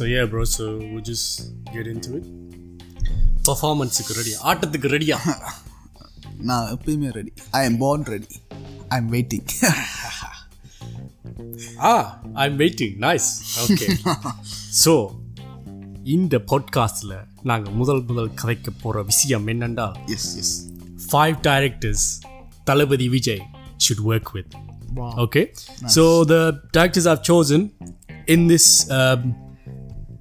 So yeah, bro. So we'll just get into it. பர்ஃபார்மன்ஸுக்கு ரெடியா ஆட்டத்துக்கு ரெடியா நான் எப்பயுமே ready I M born ready I am waiting ah I am waiting nice okay so இந்த பாட்காஸ்டில் நாங்கள் முதல் முதல் கதைக்க போகிற விஷயம் என்னென்னா S S five directors Talabadi Vijay should work with. Okay, so the directors I've chosen in this um,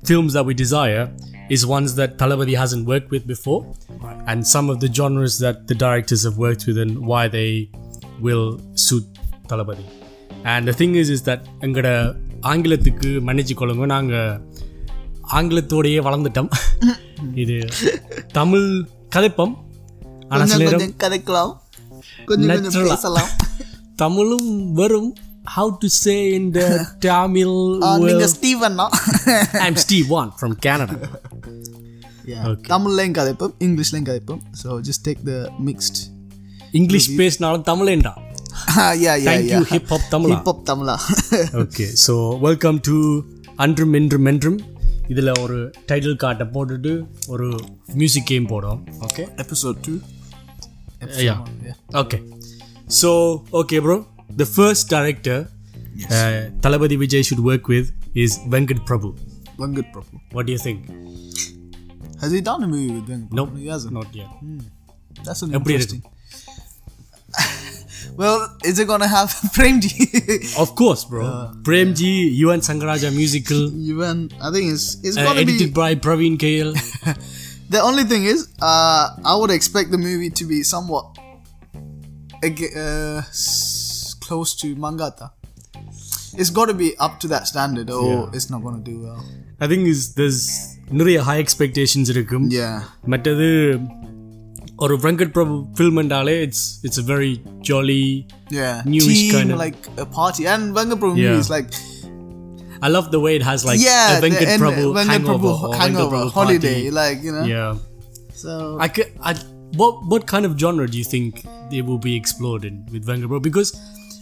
films that we desire is ones that Talabadi hasn't worked with before, and some of the genres that the directors have worked with and why they will suit Talabadi. And the thing is, is that எங்களோட ஆங்கிலத்துக்கு மன்னிச்சு கொள்ளுங்க நாங்கள் ஆங்கிலத்தோடையே வளர்ந்துட்டோம் இது தமிழ் கதைப்பம் ஆனால் சில கொஞ்சம் நேரம் கொஞ்சம் கதைக்கலாம் கொஞ்சம் கொஞ்சம் Natural-ஆ. பேசலாம் தமிழும் வரும் how to say in the Tamil ஆ, நீங்க. ஸ்டீவன்னா I'm Steve Wan from Canada. தமிழ்லையும் கதைப்போம் இங்கிலீஷ்லையும் கதைப்போம். So just take the mixed English பேசினாலும் தமிழேண்டா? Yeah yeah Thank yeah you hip hop Tamizha? Hip hop Tamizha. Okay so welcome to அன்றும் என்றும் என்றும் இதில் ஒரு டைட்டில் கார்டை போட்டுட்டு ஒரு மியூசிக் கேம் போடும் okay episode two okay. So okay bro. the first director yes. uh, Talabadi Vijay should work with is Venkat Prabhu. Venkat Prabhu. What do you think? Has he done a movie with Venkat Prabhu? No, nope, he hasn't. Not yet. Hmm. That's an interesting. well, is it gonna have Premji? of course, bro. Uh, Premji, yeah. Yuvan Shankar Raja musical. Yuan, I think it's it's uh, gonna edited by Praveen KL. the only thing is, uh, I would expect the movie to be somewhat. Uh, close to Mankatha. It's got to be up to that standard, or yeah. it's not going to do well. I think is there's நிறைய high expectations இருக்கும் it's a very jolly ஃபில்ம்ண்டாலே it's it's very jolly news kind like party and pranked bro is like. I love the way it has like yeah, a Venkat Prabhu Venkat hangover, Prabhu hangover Prabhu holiday, party. like you know. Yeah. So I could, I what what kind of genre do you think it will be explored in with Venkat Prabhu? Because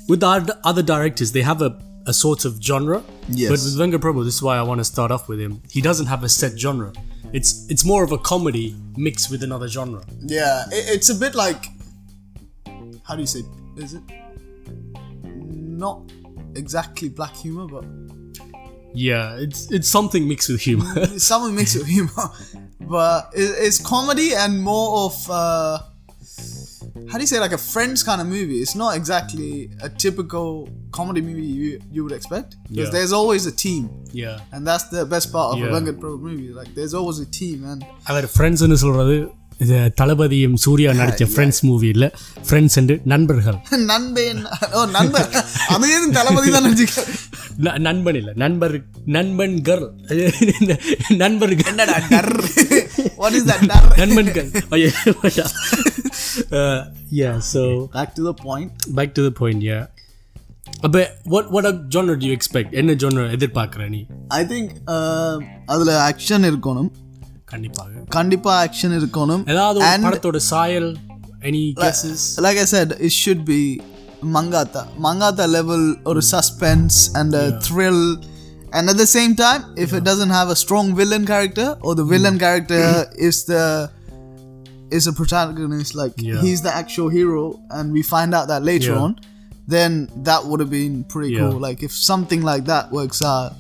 with the other- directors, they have a, a sort of genre. Yes. But with Venkat Prabhu, this is why I want to start off with him. He doesn't have a set genre. It's it's more of a comedy mixed with another genre. Yeah, it, it's a bit like how do you say? Is it not exactly black humor, but Yeah, it's it's something mixed with humor. it's some mix of humor. But it, it's comedy and more of uh, how do you say like a Friends kind of movie. It's not exactly a typical comedy movie you you would expect because Yeah. there's always a team, yeah. and that's the best part of Yeah. a Venkat Prabhu movie. Like there's always a team, and அவர் ஃப்ரெண்ட்ஸ்னு சொல்றது இது தளபதியும் சூர்யா நடிச்ச friends மூவியில் friends என்று நண்பர்கள் நண்பன் ஓ நண்பர் அதே தளபதி தான் நினைச்சுக்க ந- நண்பன் இல்லை நண்பர் இஸ் தட் டர் நண்பன்கள் yeah so back to the point back to the point yeah அப்போ what what genre do you expect என்ன ஜானர் எதிர்பார்க்குற நீ? ஐ திங்க் அதுல ஆக்ஷன் இருக்கணும். கண்டிப்பாக. கண்டிப்பா ஆக்ஷன் இருக்கணும். ஏதாவது படத்தோட சாயல் any like I said, it should be Mankatha. Mankatha level or hmm. suspense and a thrill. And at the same time, if it doesn't have a strong villain character or the villain hmm. character is the is a protagonist, like Yeah. he's the actual hero, and we find out that later Yeah. on, then that would have been pretty Yeah. cool. Like if something like that works out.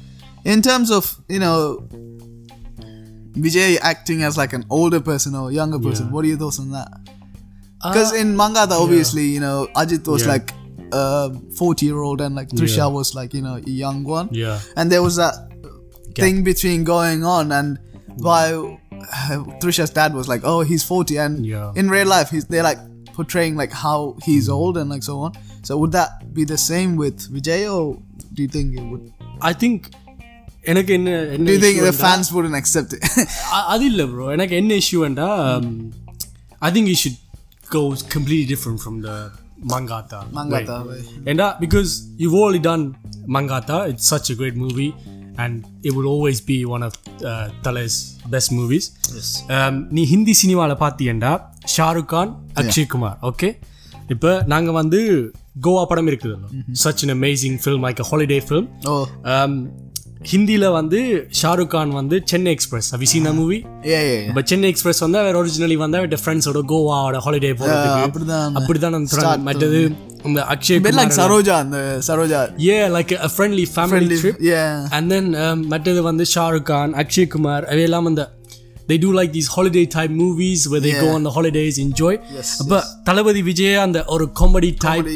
In terms of you know Vijay acting as like an older person or younger person, Yeah. what are your thoughts on that? Because in Mangata, obviously, you know, Ajit was Yeah. like a 40 year old and like Trisha was like, you know, a young one. Yeah. And there was that thing between going on, and by Trisha's dad was like, oh, he's 40. And Yeah. in real life, he's, they're like portraying like how he's old and like so on. So would that be the same with Vijay, or do you think it would? I think எனக்கு என்ன என்ன Do you think issue the என்றா- fans wouldn't accept it? அ- அது இல்லை bro எனக்கு என்ன இஷ்யூண்டா ஐ think you should goes completely different from the Mankatha. Mankatha way. way. And that because you've already done Mankatha, it's such a great movie, and it will always be one of uh, Tale's best movies. Yes. Um, நீ ஹிந்தி சினிமாவில் பார்த்தீங்கன்னா Shahrukh Kumar. Okay. Kumar okay இப்போ Goa வந்து கோவா படம் இருக்குது such an film, film like a holiday film ஹிந்தியில் வந்து ஷாருக் கான் வந்து Chennai Express. Have seen movie இப்போ சென்னை எக்ஸ்பிரஸ் வந்து அவர் ஒரிஜினலி வந்து அவர்கிட்ட ஃப்ரெண்ட்ஸோட கோவாவோட ஹாலிடே போகிறதுக்கு அப்படிதான் அப்படிதான் மற்றது இந்த அக்ஷய் பில் லைக் சரோஜா அந்த Saroja a like friendly family trip and then மற்றது வந்து ஷாருக் கான் அக்ஷய் குமார் அவையெல்லாம் அந்த they do like these holiday type movies they go on holidays enjoy அப்போ தளபதி விஜய் அந்த ஒரு comedy type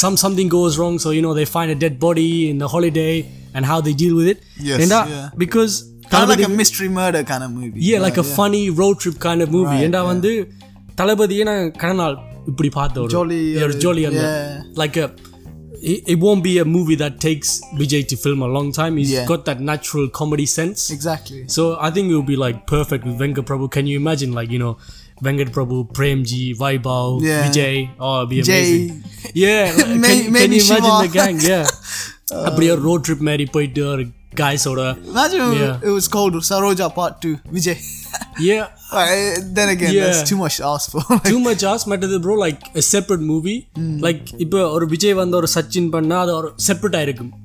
some something goes wrong so you they find a dead body இந்த holiday and how they deal with it Yes, and that- yeah. because Kind of like Thalapathy a mystery murder kind of movie. yeah like a funny road trip kind of movie Right, ஏண்டா வந்து தளபதியே நான் கடநாள் இப்படி பார்த்த ஒரு Jolly, ஒரு uh, ஜோலி அந்த yeah. like a it, it won't be a movie that takes Vijay to film a long time. He's Yeah. got that natural comedy sense. Exactly. So I think it will be like perfect with Venkat Prabhu. Can you imagine like, you know, Venkat Prabhu, Premji, Vaibhav, Yeah. Vijay? Oh, it'd be Jay. amazing. Yeah. like, May- can, can maybe you imagine Shiva. the gang? Yeah. அப்படியே road trip மாதிரி போயிட்டு ஒரு காய்ஸோட imagine it was called Saroja part 2 Vijay yeah then again yeah. that's too much to ask for like, too much ask மற்றது bro like a separate movie mm. like இப்போ ஒரு விஜய் வந்து ஒரு Sachin or அது ஒரு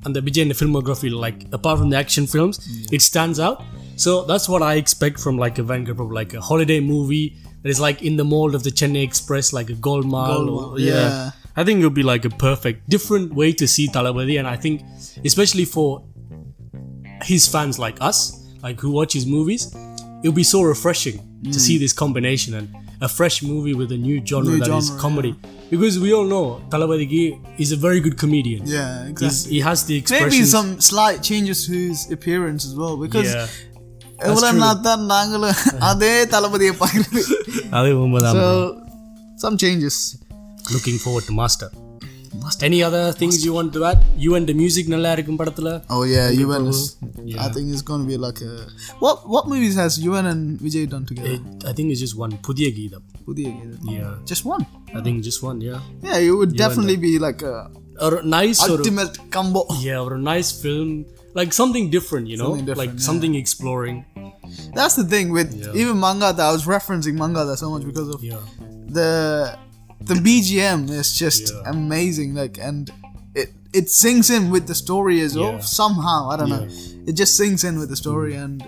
and the Vijay Vijay the filmography, like apart from the action films hmm. it stands out so that's what I expect from like a Vancouver program, like a holiday movie that is like in the mold of the Chennai Express like a Golmaal, Gold Mall. yeah. yeah. I think it would be like a perfect different way to see Talabadi and I think especially for his fans like us, like who watch his movies, it'll be so refreshing to see this combination and a fresh movie with a new genre New that is genre, comedy. Because we all know Talabadigi is a very good comedian. yeah, He's, exactly. he has the expression. Maybe some slight changes to his appearance as well because Yeah. எவ்வளோ நாள் தான் நாங்களும் அதே தளபதியை பார்க்குறது அதே உண்மைதான் so bro. some changes Looking forward to Master. Any other things you want to add? You and the music நல்லா இருக்கும் படத்துல oh yeah UN is Yeah. I think it's going to be like a what what movies has UN and Vijay done together I think it's just one புதிய கீதம் புதிய கீதம். Yeah. just one I think just one, yeah. yeah it would definitely be like a Or nice or ultimate combo yeah, or a nice film. Like something different, you know? Something different, like yeah. something exploring. that's the thing with Yeah. even Mangata I was referencing Mangata so much because of Yeah. the the BGM is just Yeah. amazing like and it it sinks in with the story as well Yeah. somehow I don't know it just sinks in with the story mm. and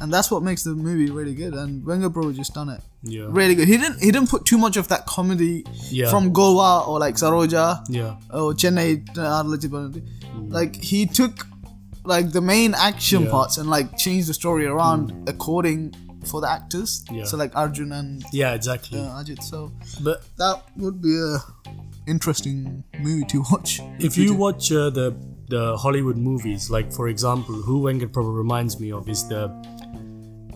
and that's what makes the movie really good and Venkat Prabhu just done it Yeah. really good he didn't he didn't put too much of that comedy Yeah. from Goa or like Saroja Yeah. or Chennai uh, Banati. Mm. like he took like the main action Yeah. parts and like changed the story around mm. according for the actors Yeah. so like Arjun and Yeah, exactly. uh, Ajit. So But that would be a interesting movie to watch. if you watch uh, the the Hollywood movies, like for example, who Venkat probably reminds me of is the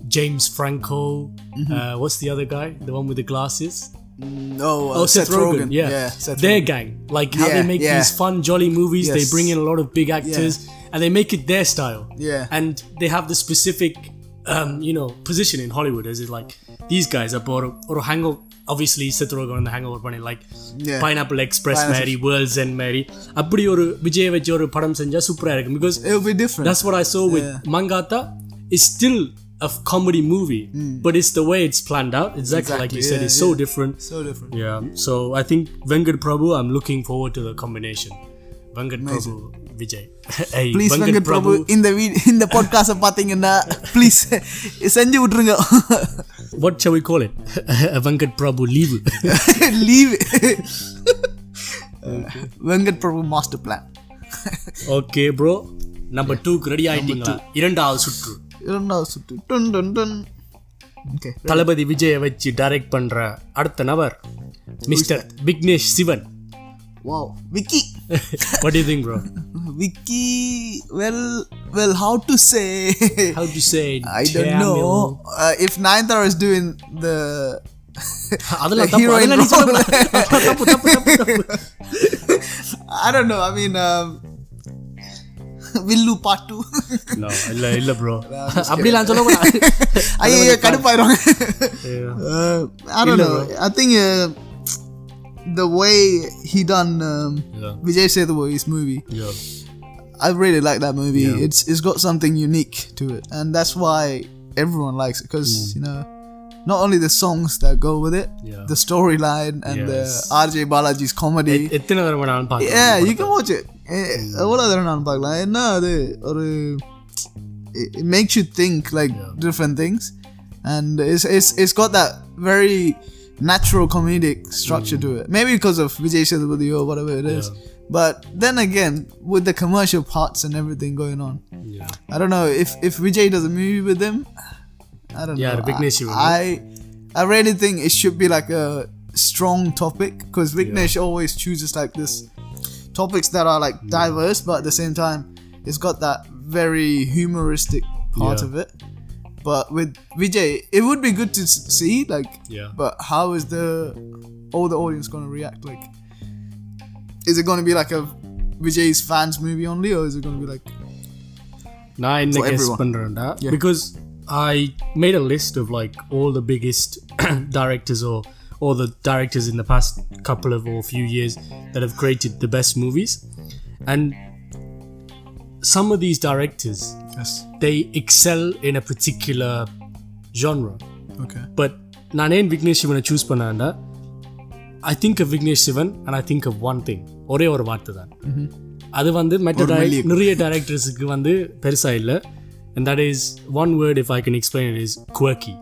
James Franco. Uh, what's the other guy? The one with the glasses? No, uh, Oh, Seth, Rogen. Yeah, Seth their Rogen. gang. Like how they make yeah. these fun, jolly movies. They bring in a lot of big actors and they make it their style. Yeah. and they have the specific, um, you know position in Hollywood is it like these guys are brought or hangover obviously சித்ரோகம் அந்த like pineapple express like pineapple and மாதிரி worlds and மாதிரி அப்படி ஒரு விஜய் வச்சு ஒரு because it will be different. That's what I saw with Mankatha. It's still a comedy movie, mm. but it's the way it's planned out. Exactly, exactly. like you yeah, said, it's yeah. so different. So different. Yeah. So I think Venkat Prabhu, I'm looking forward to the combination. Venkat Prabhu Hey, Please, Venkat Prabhu, இந்த வீ இந்த பாட்காஸ்ட பாத்தீங்கன்னா please செஞ்சு விட்டுருங்க. What shall we call it? Venkat Prabhu leave. Leave Venkat Prabhu master plan okay, bro. Number two, ready ஆயிட்டீங்களா? இரண்டாவது சுற்று. இரண்டாவது சுற்று. டன் டன் டன் ஓகே தளபதி விஜயை வச்சு டைரக்ட் பண்ற அடுத்த நபர் mister Vignesh Shivan. Wow Vicky what do you think bro Vicky well well how to say how do you say it? I don't Tamil? know uh, if Nayanthara is doing the அதெல்லாம் the தப்பு heroine அதெல்லாம் நீ role. சொல்லக்கூடாது. தப்பு தப்பு தப்பு தப்பு I don't know. I mean, um, வில்லு part two. No, இல்ல இல்ல ப்ரோ அப்படிலாம் சொல்லக்கூடாது ஐயோ கடுப்பாயிரும் Yeah. Uh, the way he done um, Yeah. Vijay Sethupathiy's movie, Yeah. I really like that movie. Yeah. It's it's got something unique to it, and that's why everyone likes it. Because Mm. you know, not only the songs that go with it, Yeah. the storyline and Yes. the RJ Balaji's comedy. எத்தனை தடவை வேணாலும் பார்க்கலாம் yeah, you can watch it. Eh, எவ்வளோ தடவை நான் பார்க்கலாம் என்ன அது ஒரு it it makes you think like different things and it's, it's it's got that very natural comedic structure to it. Maybe because of Vijay Sethupathi or whatever it is. But then again with the commercial parts and everything going on Yeah. I don't know if if Vijay does a movie with him I don't Yeah, know. Vignesh Sivan. I I really think it should be like a strong topic because Vignesh always chooses like this topics that are like mm. diverse but at the same time it's got that very humoristic part Yeah. of it but with Vijay it would be good to s- see like Yeah. but how is the all the audience going to react like is it going to be like a Vijay's fans movie only or is it going to be like நான் என்ன guess everyone. பண்றேன்டா because I made a list of like all the biggest directors or or the directors in the past couple of or few years that have created the best movies and some of these directors yes they excel in a particular genre okay but நான் ஏன் விக்னேஷ் சிவனை choose பண்ணேன்டா I think of Vignesh Shivan and I think of one thing ஒரே ஒரு வார்த்தை தான் அது வந்து மற்ற direct- நிறைய டேரக்டர்ஸுக்கு வந்து பெருசா இல்லை and that is one word if I can explain it is quirky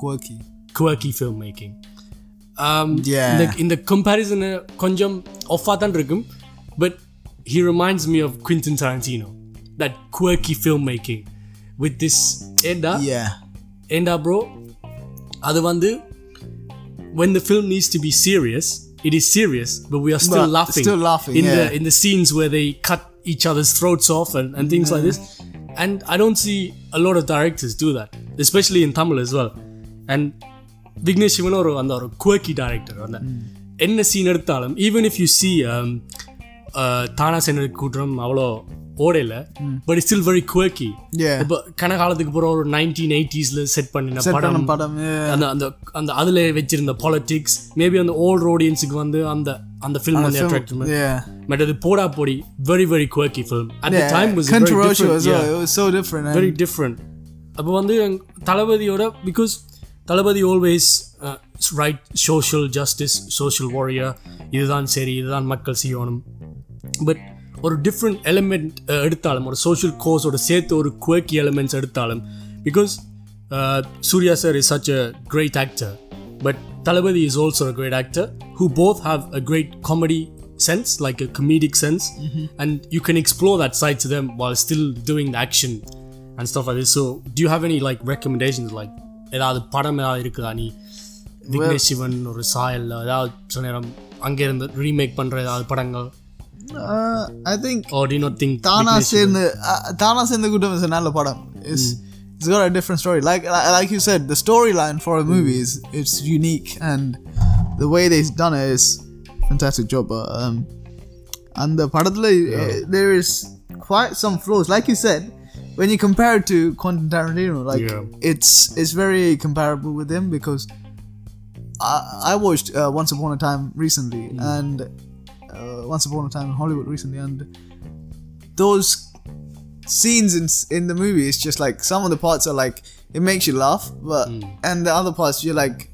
quirky quirky filmmaking um, Yeah. இந்த இந்த கம்பேரிசன் கொஞ்சம் ஆஃபாக தான் இருக்கும் but he reminds me of Quentin Tarantino that quirky filmmaking with this ஏண்டா yeah ஏண்டா bro அது வந்து when the film needs to be serious it is serious but we are still But laughing still laughing, in the yeah. in the scenes where they cut each other's throats off and, and things like this and I don't see a lot of directors do that especially in Tamil as well and Vignesh Shivan ஒரு அந்த ஒரு quirky director அந்த என்ன scene எடுத்தாலும் even if you see தானா சென்னர் கூட்டம் அவ்வளோ ஓடையில பட் ஸ்டில் வெரி குவர்க்கி இப்போ கனகாலத்துக்கு போகிற ஒரு நைன்டீன் எயிட்டிஸ்ல செட் பண்ணின படம். படம். அந்த அந்த அந்த அதுல வச்சிருந்த பாலிடிக்ஸ் மேபி அந்த ஓல்ட் ஆடியன்ஸுக்கு வந்து அந்த அந்த ஃபில்ம் வந்து அட்ராக்ட் பட் அது Poda Podi very very quirky film at the time was different and very different அப்போ வந்து தளபதியோட because Thalapathy always right social justice social warrior இதுதான் சரி இதுதான் மக்கள் செய்யணும். பட் ஒரு டிஃப்ரெண்ட் எலிமெண்ட் எடுத்தாலும் ஒரு சோஷியல் கோர்ஸோட சேர்த்து ஒரு குவேக்கி எலிமெண்ட்ஸ் எடுத்தாலும் because Suriya sir is such a great actor but Thalapathy is also a great actor who both have a great comedy sense like a comedic sense and you can explore that sides them while still doing the action and stuff அது so do you have any like recommendations like ஏதாவது படம் ஏதாவது இருக்குதா? நீ விக்னேஷ் சிவன் ஒரு சாயல் ஏதாவது சில நேரம் அங்கே இருந்து ரீமேக் பண்ணுற ஏதாவது படங்கள்? uh, I think or do you not think தானா Vignesh Sivan- சேர்ந்து அஹ், தானா சேர்ந்து கூட்டம் is a நல்ல படம் it's it's got a different story like like like you said the storyline for a movie is it's unique and the way they've done it is fantastic job uh, um and the படத்துல uh, there is quite some flaws like you said when you compare it to Quentin Tarantino like Yeah. it's it's very comparable with him because I, I watched uh, Once Upon a Time recently and uh, Once Upon a Time in Hollywood recently, and those scenes in in the movie is just like some of the parts are like it makes you laugh, but mm. and the other parts you're like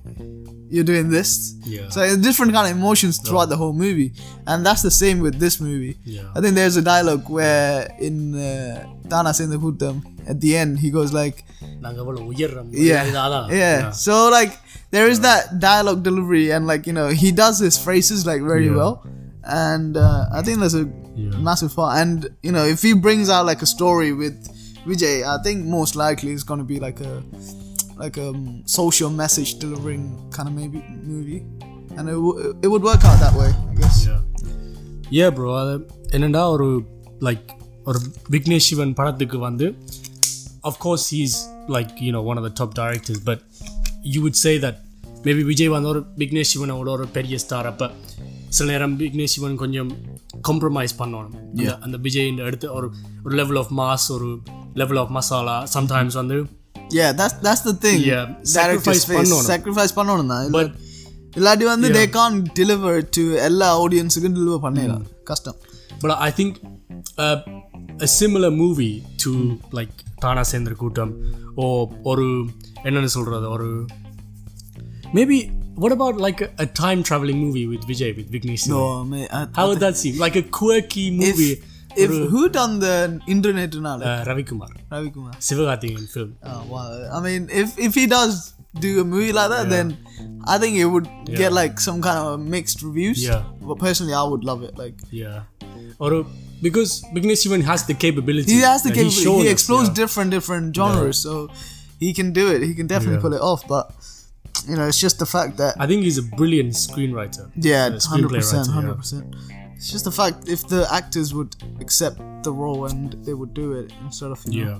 you're doing this. Yeah. So different kind of emotions throughout yeah. the whole movie, and that's the same with this movie. Yeah. I think there's a dialogue where in uh, the Sendakuttam at the end he goes like, yeah, yeah. yeah. So like there is that dialogue delivery and like you know he does his phrases like very well and uh, i think that's a Yeah. massive part and you know if he brings out like a story with vijay i think most likely it's going to be like a like a um, social message delivering kind of maybe movie and it, w- it would work out that way i guess A bro அது என்னடா ஒரு like ஒரு விக்னேஷ் சிவன் படத்துக்கு வந்து of course he's like you know one of the top directors but you would say that maybe Vijay வந்து ஒரு விக்னேஷ் சிவனோட ஒரு பெரிய ஸ்டார் அப்போ சில நேரம் விக்னேஷ் சிவன் கொஞ்சம் காம்ப்ரமைஸ் பண்ணணும் அந்த- விஜய் அடுத்து ஒரு ஒரு லெவல் ஆஃப் மாஸ் ஒரு லெவல் ஆஃப் மசாலா சம்டைம்ஸ் வந்து yeah that's that's the thing. Yeah, sacrifice பண்ணணும். sacrifice பண்ணணும் தான் But இல்லாட்டி வந்து they can't deliver to எல்லா ஆடியன்ஸுக்கும் deliver பண்ணிடலாம் கஷ்டம் I think uh, a similar movie to like தானா சேர்ந்த கூட்டம் ஓ ஒரு என்னன்னு சொல்றது ஒரு maybe what about like a, a time traveling movie with Vijay with Vignesh Sivan? No, man. I, How would that seem? Like a quirky movie. if who done the internet now? uh, Ravi Kumar, Ravi Kumar. Sivakarthikeyan film. Oh, wow. I mean, if if he does do a movie like that, then I think it would get like some kind of mixed reviews. Yeah. But personally, I would love it. Like Yeah. Or uh, because Vignesh Sivan has the capability. he has the capability. He us, explores yeah. different different genres, so he can do it. He can definitely Yeah. pull it off. But you know, it's just the fact that I think he's a brilliant screenwriter. yeah, Uh, hundred percent, hundred percent. It's just the fact if the actors would accept the role and they would do it instead of you know, Yeah.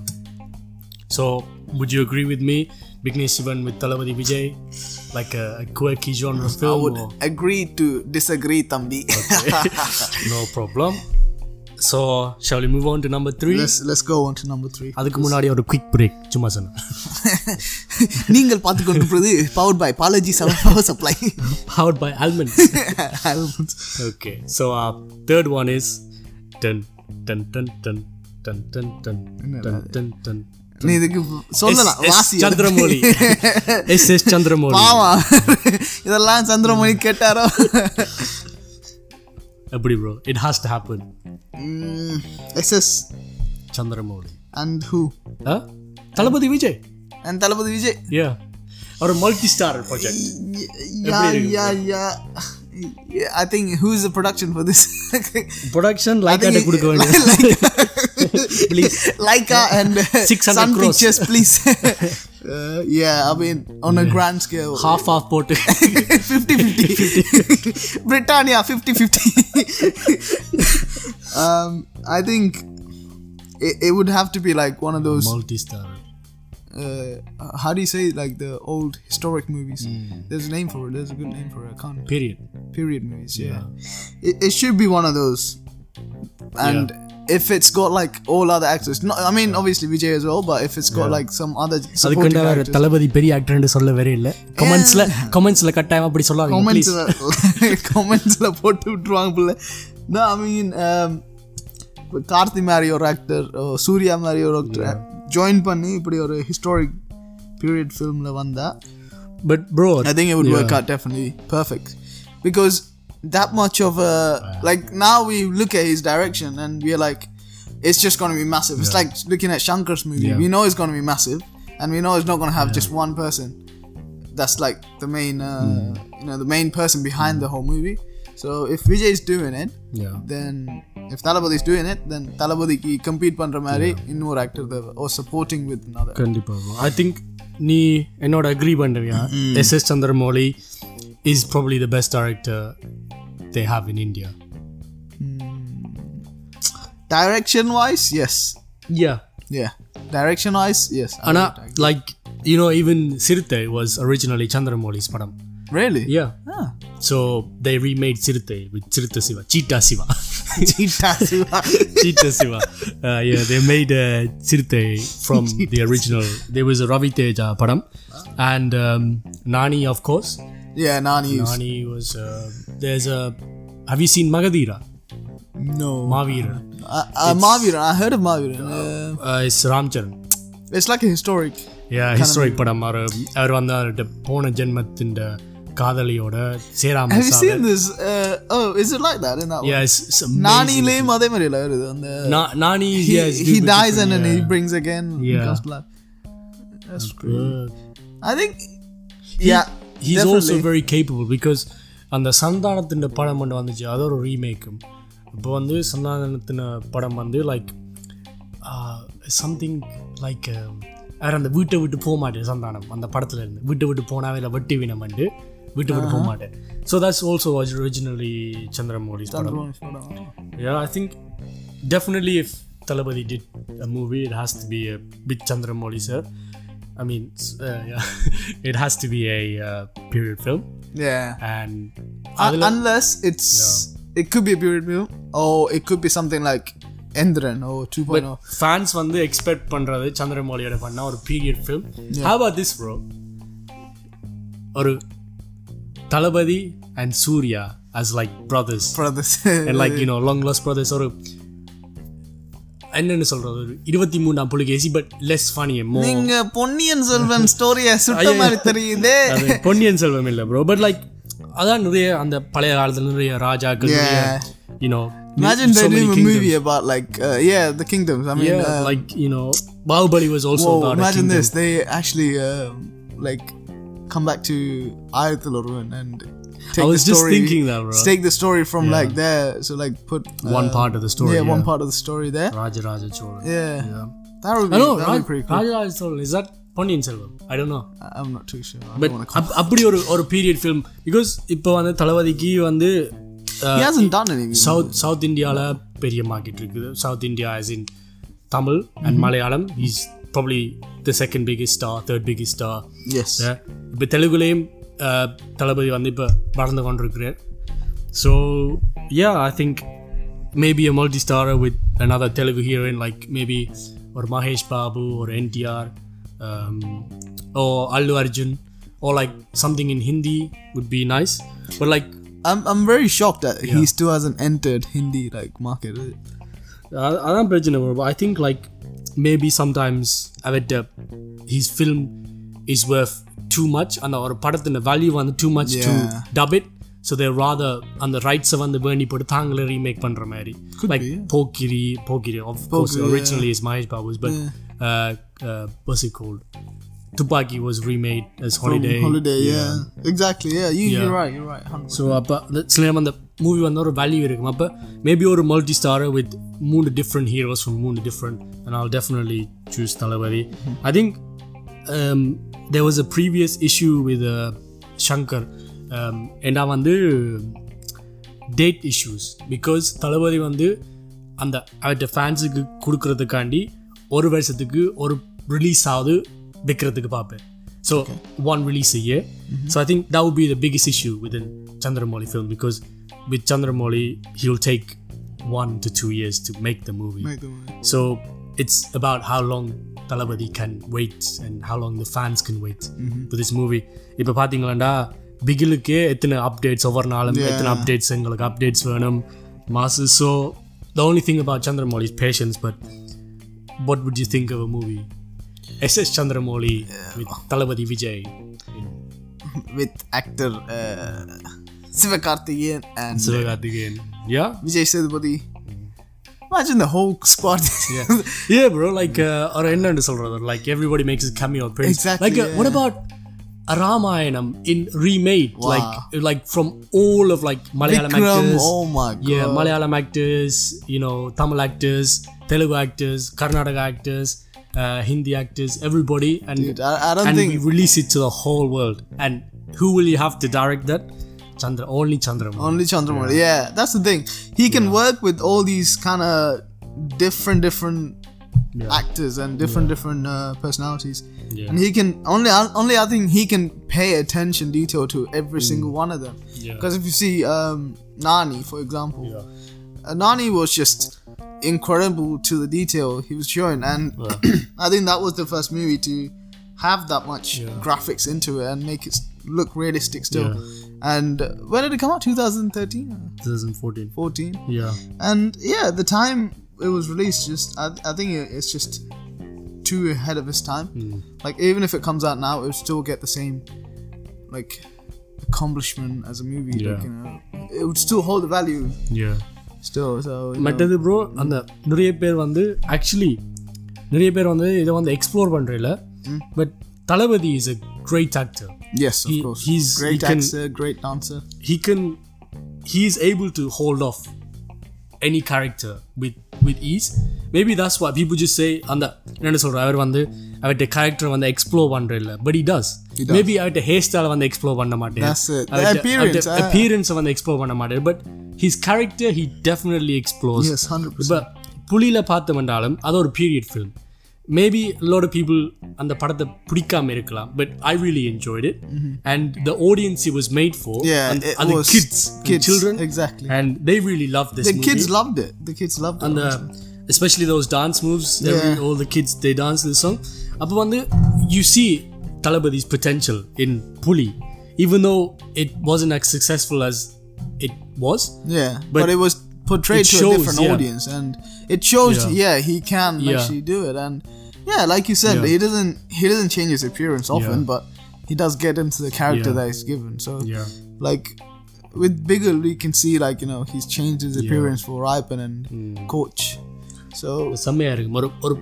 So, would you agree with me? Vignesh Sivan with Talavadi Vijay, like a, a quirky genre I would or- agree to disagree, Tambi. no problem. So shall move on to number three let's let's go on to number three அதுக்கு முன்னாடி ஒரு quick break சும்மா சொன்னேன் நீங்கள் பார்த்துக்கொண்டு கொண்டிருப்பது power boy Balaji seven power supply power boy almond almonds okay so third one is ten ten ten done done ten done done ten ton நீ இதுக்கு சொல்லலாம் வாசி சந்திரமௌலி. S S Chandramouli. பாவா இதெல்லாம் சந்திரமௌலி கேட்டாரோ? எப்படி bro it has to happen SS Chandramouli and who Thalapathy Vijay and Thalapathy Vijay yeah ஒரு multi star project yeah yeah yeah I think who's the production for this? production Lyca to கொடுக்க வேண்டியது please. Lyca and uh, Sun. Pictures please. Uh, yeah I mean on a grand scale. Half half போட்டு 50 50 Britannia 50 50 um, I think it, it would have to be like one of those multi-star. Uh, how do you say like the old historic movies? Mm. There's a name for it. There's a good name for it. I can't. Period. Period movies. Yeah. yeah. It, it should be one of those, and yeah. If it's got like all other actors, no, I mean obviously Vijay as well, but if it's got like some other supporting அதுக்குண்டா வேற actors. தளபதி பெரிய ஆக்டர்னு சொல்ல வேற இல்ல கமெண்ட்ஸ்ல கமெண்ட்ஸ்ல கட்டாயம் அப்படி comments please comments போட்டு விட்டுருவாங்க பிள்ளை mean um, இப்ப கார்த்தி மாதிரி ஒரு ஆக்டர் சூர்யா மாதிரி ஒரு ஆக்டர் ஜாயின் பண்ணி இப்படி ஒரு ஹிஸ்டாரிக் பீரியட் ஃபிலிம்ல வந்தா but bro I think it would work out definitely perfect because that much of a like now we look at his direction and we're like it's just going to be massive. It's like looking at Shankar's movie. Yeah. We know it's going to be massive and we know it's not going to have just one person. That's like the main uh, you know the main person behind the whole movie. So if Vijay is doing it, yeah then if Talabadi is doing it, then Talabadi ki compete பண்ற மாதிரி இன்னொரு actor தேவை or supporting with another. கண்டிப்பா I think நீ என்னோட agree பண்ணுறியா S S Chandramouli is probably the best director they have in India. Hmm. Direction wise, yes. Yeah. Yeah. Direction wise, yes. I like, you know, even Siruthai was originally Chandramolis padam. Really? Yeah. Ah. So they remade Siruthai with Siruthai Siva, Chita Siva. Chita Siva. Chita Siva. Uh, yeah, they made uh, Siruthai from the original. There was a Ravi Teja padam ah. and um, Nani, of course. Yeah, Nani. Nani was. Uh, there's a. Have you seen Magadheera? No. Mavira. Uh, uh, I heard of Mavira. Uh, it's Ramcharan. It's like a historic. Yeah, historic But our, our one the போன generation காதலியோட சேராம Have you seen this? Uh, oh, is it like that in that one? Yeah, it's, it's நானிலேயும் அதே மாதிரி இல்ல he, he dies and then yeah. he brings again yeah. comes back. That's great. I think he, yeah he's definitely. also very capable because அந்த சந்தானத்தின் படம் ஒன்று வந்துச்சு அது ஒரு ரீமேக்கும் இப்போ வந்து சந்தானத்தின் படம் வந்து லைக் சம்திங் லைக் வேறு அந்த வீட்டை விட்டு போக மாட்டேன் சந்தானம் அந்த படத்துல இருந்து வீட்டை விட்டு போனாவே இல்லை வெட்டி வினமண்டு வீட்டை விட்டு போக மாட்டேன் so that's also was originally சந்திரமௌலிஸ் படம் Yeah, I think definitely if Talabadi did a movie, it has to be a with Chandramouli sir. I mean, uh, yeah, it has to be a uh, period film. Yeah. And unless it's, it could be a period film, or it could be something like Enthiran or 2.0. But fans want they expect Pandrade, Chandramoliyada Panna, or a period film. How about this, bro? Or Talabadi and Surya as like brothers. Brothers. and like, you know, long lost brothers. Or. என்னன்னு சொல்றது ஒரு இருபத்தி மூணாம் Pulikesi but less funny நீங்க பொன்னியின் செல்வன் ஸ்டோரிய சுட்ட மாதிரி தெரியுதே பொன்னியின் செல்வம் இல்லை ப்ரோ பட் லைக் அதான் நிறைய அந்த பழைய காலத்துல நிறைய ராஜாக்கள் you know Imagine they doing a movie about like uh, yeah the kingdoms. I mean, yeah uh, like you know Bahubali was also whoa, about imagine this. They actually uh, like come back to Ayatul Orun and take I was the just story. thinking that, bro. Take the story from like there. So like put uh, one part of the story yeah, one part of the story there. Raja Raja Chola Yeah, yeah that would be I know that would be pretty cool. Raja Raja Chola is that Ponniyin Selvam I don't no I- I'm not too sure. I but don't want to. அப்படி ஒரு ஒரு period film because இப்போ வந்து தளபதிக்கு வந்து He hasn't done anything. South south இந்தியாவில் பெரிய market இருக்குது south India as in Tamil and Malayalam is probably the second biggest star third biggest star Yes. இப்போ தெலுங்குலேயும் அஹ், தளபதி வந்து இப்போ வளர்ந்து கொண்டிருக்கிறார் so yeah I think maybe a multi star with another Telugu heroine like maybe ஒரு மகேஷ் பாபு ஒரு NTR or Allu Arjun O like something in Hindi would be nice but like I'm I'm very shocked that he still hasn't entered Hindi like market. அ- அதான் பிரச்சனை ஐ think like maybe sometimes அவர்கிட்ட he's film is worth too much and the padathina value on too much to dub it so they're rather on the rights of on the bernie put a remake pandra mari like yeah. pokiri pokiri of course originally is Mahesh Babu's but yeah. Uh, uh, what's it called Thuppakki was remade as Holiday. Holiday, yeah. Exactly, yeah. you're right, you're right. 100%. So, uh, but the on the movie was not a value. Maybe you're a multi-starrer with moon different heroes from moon different, and I'll definitely choose Talavari. Mm-hmm. I think um, there was a previous issue with uh, Shankar. Um, and I வந்து date issues because Thalapathy வந்து அந்த அவர்கிட்ட ஃபேன்ஸுக்கு கொடுக்கறதுக்காண்டி ஒரு வருஷத்துக்கு ஒரு release ஆகுது விற்கிறதுக்கு பார்ப்பேன் ஸோ ஒன் ரிலீஸ் ஐயே so I think that be the biggest issue with in Chandramouli film because with Chandramouli he will take one to two years to make the movie so it's about how long Thalapathy can wait and how long the fans can wait இப்போ this movie இப்போ பார்த்தீங்களாண்டா பிகிலுக்கே எத்தனை updates ஒவ்வொரு நாளும் எத்தனை updates எங்களுக்கு updates வேணும். Mass so the only thing about Chandramouli patience but what would you think of a movie S S Chandramouli with Thalapathy Vijay. With actor Sivakarthikeyan Sivakarthikeyan yeah Vijay Sethupathi. Imagine the whole squad. yeah yeah bro like uh, or என்னன்னு சொல்றது like everybody makes a cameo appearance Exactly, like uh, what about a Ramayanam in remade like like from all of like Malayalam Vikram, actors oh my god. yeah Malayalam actors you know Tamil actors Telugu actors Karnataka actors uh, Hindi actors everybody and Dude, I, I don't and think we release it to the whole world and who will you have to direct that Chandra only Chandra only Chandramouli. Yeah. that's the thing. He can work with all these kind of different, different actors and different, different uh, personalities. Yeah. And he can only, only I think he can pay attention detail to every single one of them. Yeah. Because if you see um, Nani, for example, yeah uh, Nani was just incredible to the detail he was showing, and I think that was the first movie to have that much graphics into it and make it look realistic still. And uh, when did it come out? 2013, 2014 14, yeah and yeah, the time it was released, just I, I think it- it's just too ahead of its time. Like even if it comes out now, it would still get the same like accomplishment as a movie. Like, Yeah. you know, it would still hold the value yeah still. So you know. மற்றது bro அந்த நிறைய பேர் வந்து actually நிறைய பேர் வந்து இதை வந்து எக்ஸ்ப்ளோர் பண்றதில்ல but Thalapathy is a great actor Yes, of He- course. he's- great he can- actor, great dancer. he can he is able to hold off any character with with ease maybe that's why people just say அந்த என்ன சொல்ற அவர் வந்து அவர்கிட்ட character வந்து explore பண்ற இல்ல but he does maybe அவர்கிட்ட hair style வந்து எக்ஸ்ப்ளோர் பண்ண மாட்டேன் That's it. The appearance, ah. appearance வந்து எக்ஸ்ப்ளோர் பண்ண மாட்டேன் but his character he definitely explores Yes, 100%. இப்போ புலியில பார்த்தோம்னாலும் அது ஒரு period film maybe lot people அந்த படத்தை பிடிக்காம இருக்கலாம் but I really enjoyed it and the audience it was made for Yeah, it அது was kids kids, children exactly. And they really love this The kids loved it. The kids loved it. அந்த especially those dance moves every, Yeah. all the kids they dance this song அப்போ வந்து you see Talabadi's potential in Puli even though it wasn't as successful as it was yeah, but- but, it was portrayed It to shows, a different yeah. audience, and it shows. Yeah. Yeah, he can Yeah. actually do it, and yeah, like you said, Yeah. he doesn't he doesn't change his appearance often, Yeah. but he does get into the character Yeah. that he's given. So Yeah. like with Biggle, we can see like you know he's changed his appearance for Ripen and Hmm. Coach. So செம்மையா இருக்கும் ஒரு ஒரு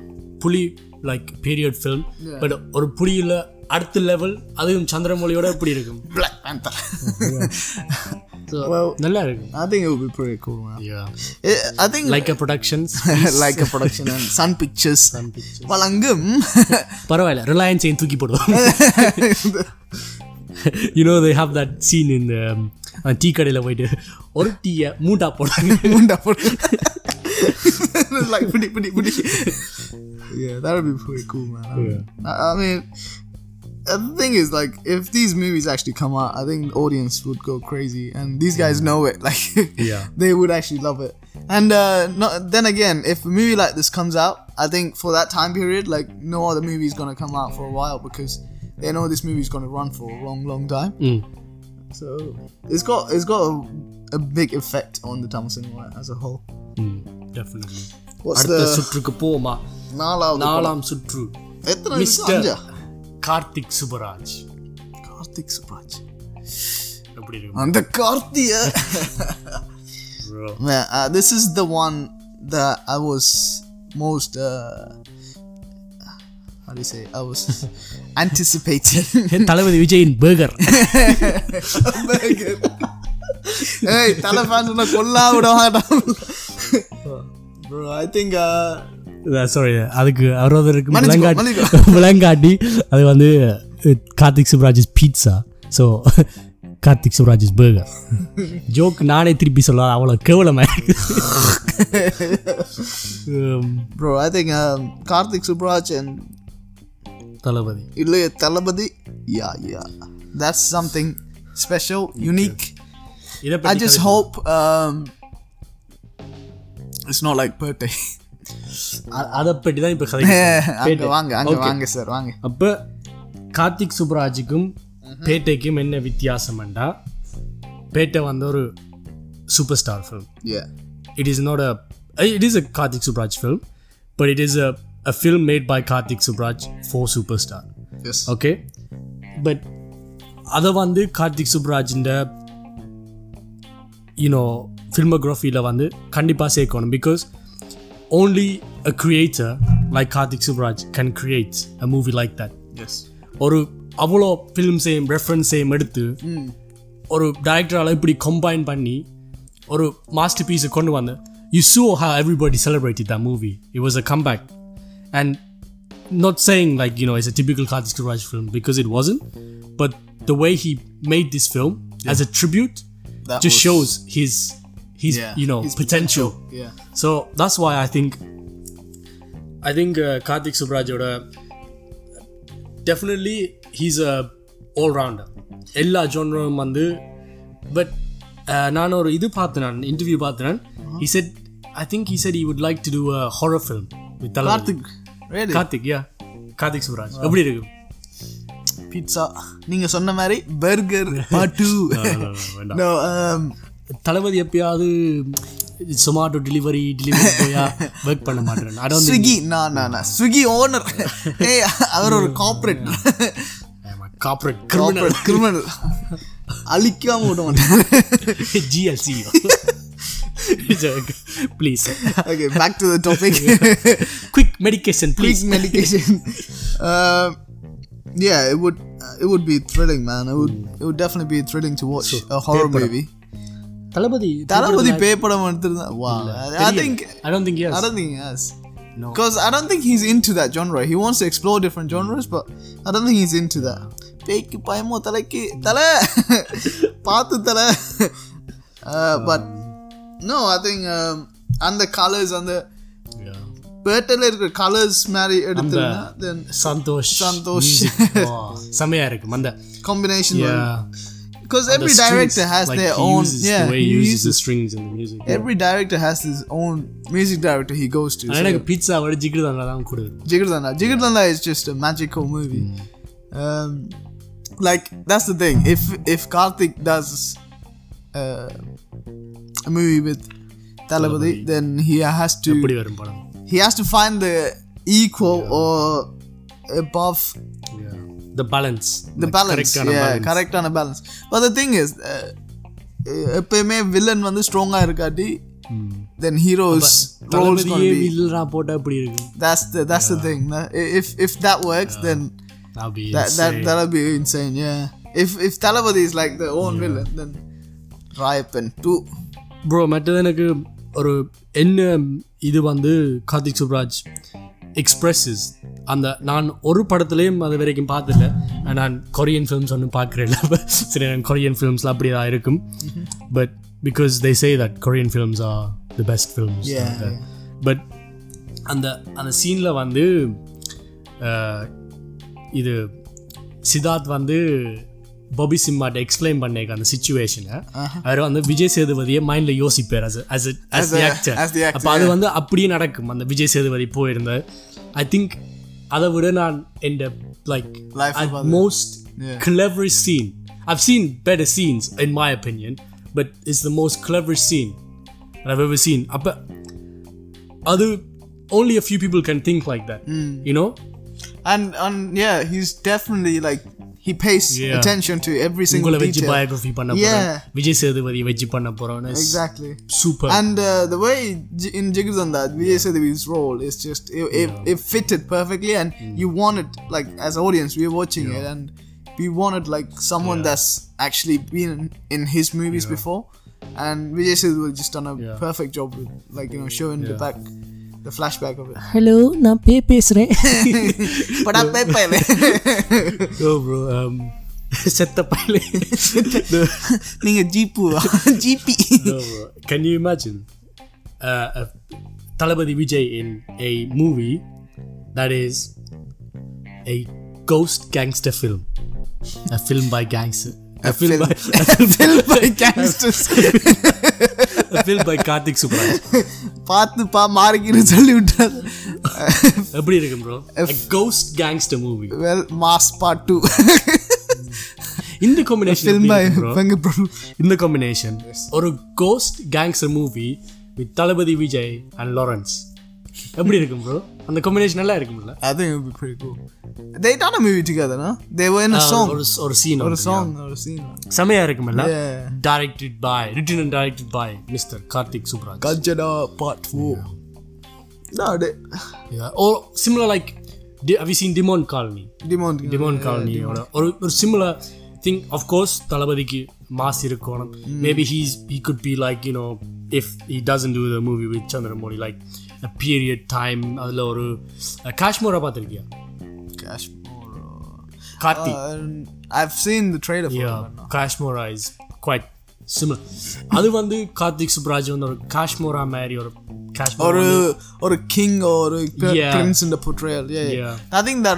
புலி like period film Yeah. But ஒரு புலியில அடுத்த level அதுவும் சந்திரமொழியோட எப்படி இருக்கும் Black Panther. So, Well, நல்லா இருக்கும் I think it would be pretty cool, man. Yeah. Eh, I think like a productions like a production and Sun Pictures. pictures. வழங்கும் பரவாயில்ல Reliance ஏன் தூக்கி போடுவோம் you know they have that scene இந்த tea கடையில் போயிட்டு ஒரு டீயை மூட்டா போடுறாங்க முண்டா போட்டு It's like putty, putty, putty. Yeah, that would be pretty cool, man. I mean, I, I mean, uh, the thing is, like, if these movies actually come out, I think the audience would go crazy, and these guys know it. Like, Yeah. they would actually love it. And uh, no, then again, if a movie like this comes out, I think for that time period, like, no other movie is gonna come out for a while because they know this movie is gonna run for a long, long time. ம் So it's got it's got a, a big effect on the Tamil cinema as a whole. ம் definitely What's அடுத்த the சுற்றுக்கு போமா நாலாவது படம்? நாலாம் சுற்று எத்தனை இருக்கு? மிஸ்டர் அஞ்சா? கார்த்திக் சுபராஜ் கார்த்திக் சுபராஜ் எப்படி இருக்கு? அந்த கார்த்திய. This is the one the I was most was uh, anticipated Thalapathy விஜயின் பர்கர் பர்கர் ஏய் தலை கொல்லா விடுவாங்க bro. I uh, சாரி அதுக்கு அறுபதற்கு மன்னிச்சுக்கோ, விளங்காட்டி விளங்காட்டி அது வந்து அஹ், Karthik Subbaraj pizza so Karthik Subraj Berger joke நானே திருப்பி சொல்ல அவ்வளோ கேவலமா இருக்கு Um, bro I think um, Karthik Subraj and Thalapathy Ilaya Talabadi yeah yeah that's something special unique இதை I பத்தி just hope அதை பற்றி தான் இப்போ கதை வாங்க வாங்க சார் வாங்க. அப்போ கார்த்திக் சுப்ராஜுக்கும் பேட்டைக்கும் என்ன வித்தியாசம் வித்தியாசம்ண்டா? பேட்டை வந்து ஒரு super star film it is not a it is a Karthik Subbaraj film but it is a a film made by Karthik Subbaraj for super star okay but அதை வந்து கார்த்திக் சுப்ராஜின்ற யூனோ ஃபில்மோகிராஃபியில் வந்து கண்டிப்பாக சேர்க்கணும் because only a creator like Karthik Subbaraj can create a movie like that. Yes. Or அவ்வளோ ஃபிலிம்ஸையும் ரெஃபரன்ஸையும் எடுத்து ஒரு டைரக்டரால் இப்படி கம்பைன் பண்ணி ஒரு மாஸ்டர் masterpiece கொண்டு வந்த you so how everybody celebrate the movie it was a comeback not saying like you know it's a typical Karthik Subbaraj film because it wasn't, but the way he made this film yeah. as a tribute that just was... shows his his Yeah, you know his potential. yeah So that's why I think I think uh, Karthik Subrajoda definitely he's a all rounder. எல்லா ஜோனரும் வந்து but நான் ஒரு இது பார்த்தேன் நான் interview பார்த்தேன் he said I think he said he would like to do a horror film with Thalapathy. Karthik really Karthik yeah Karthik Subbaraj எப்படி இருக்கு pizza நீங்க சொன்ன மாதிரி burger part 2 வேண்டாம் no um தளபதி எப்பயாவது சொமாட்டோ டெலிவரி டெலிவரி போயா ஒர்க் பண்ண மாட்டேன் I don't think ஸ்விக்கி நான் நான் ஸ்விக்கி ஓனர் ஏய் அவர் ஒரு corporate I'm a corporate criminal corporate criminal அழிக்காம விட மாட்டார் GLC please okay back to the topic quick medication quick please medication um yeah it would it would be thrilling man it would it would definitely be thrilling to watch a horror பேப்படம். movie Thalapathy Thalapathy பே படம் எடுத்திருந்தா wow I think I don't think yes I don't think he has No. Because I don't think he's into that genre. He wants to explore different genres, but I don't think he's into that. பேய்க்கு பயமோ தலைக்கு தலை பார்த்து தலை but no I think அந்த colours அந்த Yeah. Battle இருக்கிற colours மாதிரி எடுத்துருந்தா then Santhosh Santhosh. music. Wow. செமையா இருக்கும் அந்த combination yeah because every director has like their own uses, yeah the way he, uses, uses the strings in the music every director has his own music director he goes to so. pizza Jigarthanda Jigarthanda is just a magical movie. Mm. um, like that's the thing. If if Karthik does uh, a movie with Talabadi then he has to he has to find the equal yeah. or above the balance. The like balance correct yeah கரெக்டான balance but the thing is எப்பயுமே villain வந்து ஸ்ட்ராங்காக இருக்காட்டி தென் heroes Rolle's வில்லனா போட்டா இப்படி இருக்கு that's the that's the thing if if that works then that that that'll be insane if if if Talabadi is like the own yeah. villain then Rayapan மற்றது எனக்கு ஒரு என்ன இது வந்து கார்த்திக் சுப்ராஜ் எக்ஸ்பிரஸஸ் அந்த நான் ஒரு படத்துலையும் அது வரைக்கும் பார்த்ததில்ல. நான் கொரியன் ஃபிலிம்ஸ் ஒன்றும் பார்க்குறேன் சரி நான் கொரியன் ஃபிலிம்ஸ்லாம் அப்படி தான் இருக்கும். But because they say that Korean films are the best films but அந்த அந்த சீனில் வந்து அஹ், இது சித்தார்த் வந்து பாபி சிம்மாட்ட எக்ஸ்பிளைன் பண்ணேக்க அந்த சுச்சுவேஷனை அவர் வந்து விஜய் சேதுபதியை மைண்டில் யோசிப்பார் as a- as a- as the a- actor as the actor, அப்போ அது வந்து அப்படியே நடக்கும் அந்த விஜய் சேதுபதி போயிருந்த ஐ திங்க் அதை விட நான் என் like Life at of most cleverest scene I've seen better scenes in my opinion but it's the most cleverest scene that I've ever seen அப்போ அது only a few people can think like that you know and and yeah he's definitely like he pays attention to every single detail. வெஜ் biography பண்ண போறேன். விஜய் சேதுபதி வெஜ் பண்ண exactly. Super. And uh, the way in Jigarthanda Vijay yeah. Sethupathi role is just it, it, fitted perfectly and mm. you wanted like as audience we are watching it and we wanted like someone that's actually been in, his movies before. And Vijay Sethupathi just done a perfect job like you know showing the back the flashback of it hello நான் பே பேசுறேன் but I pay pay O bro செத்த பையலே நீங்க jeep GB No, bro. Can you imagine uh, a Talabadi Vijay in a movie that is a ghost gangster film? A film by gangster. I feel by, filled by gangsters. filled by Karthik Subbaraj பார்த்து பா மாறிக்கின்னு சொல்லி விட்டார் எப்படி இருக்கு bro ghost gangster movie well mass part two இந்த combination இந்த combination ஒரு ghost gangster movie with Thalapathy Vijay and Lawrence எப்படி இருக்கும் ப்ரோ அந்த காம்பினேஷன் நல்லா இருக்கும்ல அது pretty cool. They done a movie together no? They were in a song. ஒரு ஒரு சீன் ஒரு சாங் ஒரு சீன் சமையா இருக்கும்ல directed by written and directed by Mr. Karthik Subbaraj. Kanchana part 4 no they yeah. Or similar like have you seen Demon Colony? Demon Demon Colony or or similar thing of course தளபதிக்கு mass mm. Maybe he's he could be like you know, if he doesn't do the movie with Chandramouli, like. a period time அதுல ஒரு Kashmira பார்த்திருக்கியா Kashmir. Karthi Uh, I've seen the trailer for yeah it. Kashmora is quite similar அது வந்து கார்த்திக் சுப்ராஜ் வந்து ஒரு காஷ்மோரா மாதிரி ஒரு Kashmora Or a, or a king or a p- Yeah. prince in the portrayal. Yeah, yeah. Yeah. I think that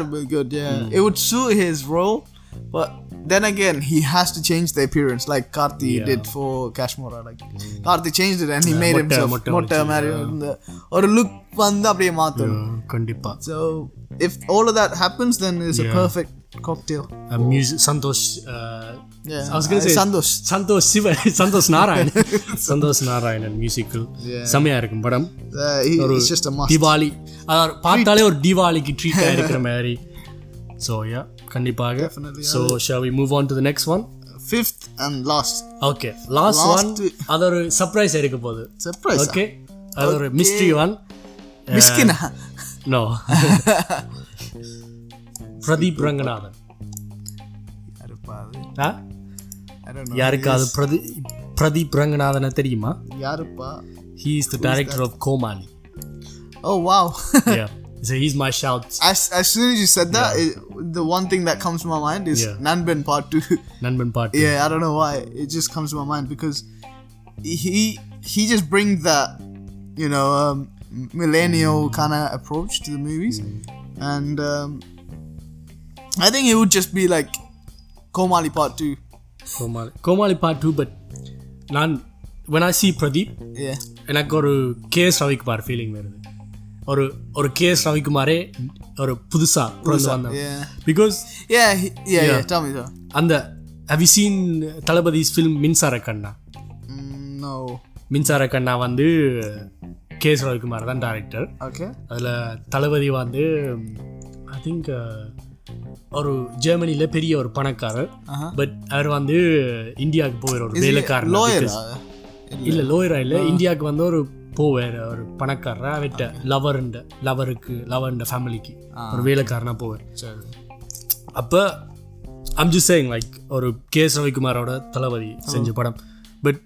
would be good. Yeah. It would suit his role. But then again, he has to change the appearance like Karthi Yeah. did for Kashmora. Like Karthi changed it and he made மொட்டை- himself மொட்டை மொட்டை வச்சு, மாதிரி இந்த ஒரு look வந்து அப்படியே மாத்தணும் கண்டிப்பா So if all of that happens, then it's a Yeah. perfect cocktail. Music Santhosh uh, Yeah, I was gonna uh, say Sandosh. Santhosh Sivan Santhosh Narayanan Santhosh Narayanan musical Yeah. செமையா இருக்கும் படம் Uh, he, ஒரு it's just a must. Deepavali அதாவது பார்த்தாலே ஒரு தீபாவளிக்கு ட்ரீட் ஆயிருக்கிற மாதிரி ஸோ யா கண்டிப்பாக Definitely, so shall we move on to the next one Fifth and last okay last one Last- அது ஒரு சர்ப்ரைஸ் இருக்க போகுது surprise. ஓகே அது ஒரு mystery one Miskina. No Pradeep Ranganathan ah I don't know. யாருக்காவது பிரதி பிரதீப் ரங்கநாதனை தெரியுமா யாருப்பா he is the director of Comali Oh wow. yeah so he's my shout as, as soon as you said that, it, the one thing that comes to my mind is Yeah. Nanben Part 2. நண்பன் பாட்டு yeah, I don't know why. It just comes to my mind because he he just brings that, you know, um, millennial kind of approach to the movies. And um, I think it would just be like Komali Part 2. Comali Comali part two but நான் when I see Pradeep Yeah. எனக்கு ஒரு K S Ravikumar feeling வருது ஒரு ஒரு K S ரவிக்குமாரே ஒரு புதுசா. Because. அந்த have you seen Thalapathy's film Minsara Kanna? Mm. மின்சார கண்ணா வந்து கே எஸ் ரவிக்குமார் தான் டேரக்டர் ஓகே அதில் தளபதி வந்து ஐ திங்க் ஒரு ஜெர்மனியில் பெரிய ஒரு பணக்காரர். Uh-huh. பட் அவர் வந்து இந்தியாவுக்கு போவார் ஒரு வேலைக்காரர் இல்ல லோயரா இல்ல இந்தியாவுக்கு வந்து ஒரு போவார் ஒரு பணக்காரர் அவர்கிட்ட லவருண்ட லவருக்கு லவர்ண்ட ஃபேமிலிக்கு ஒரு வேலைக்காரனா போவார் சரி. அப்போ ஐம் ஜஸ்ட் சேயிங் லைக் ஒரு கே. எஸ் ரவிக்குமாரோட தளபதி செஞ்ச படம். But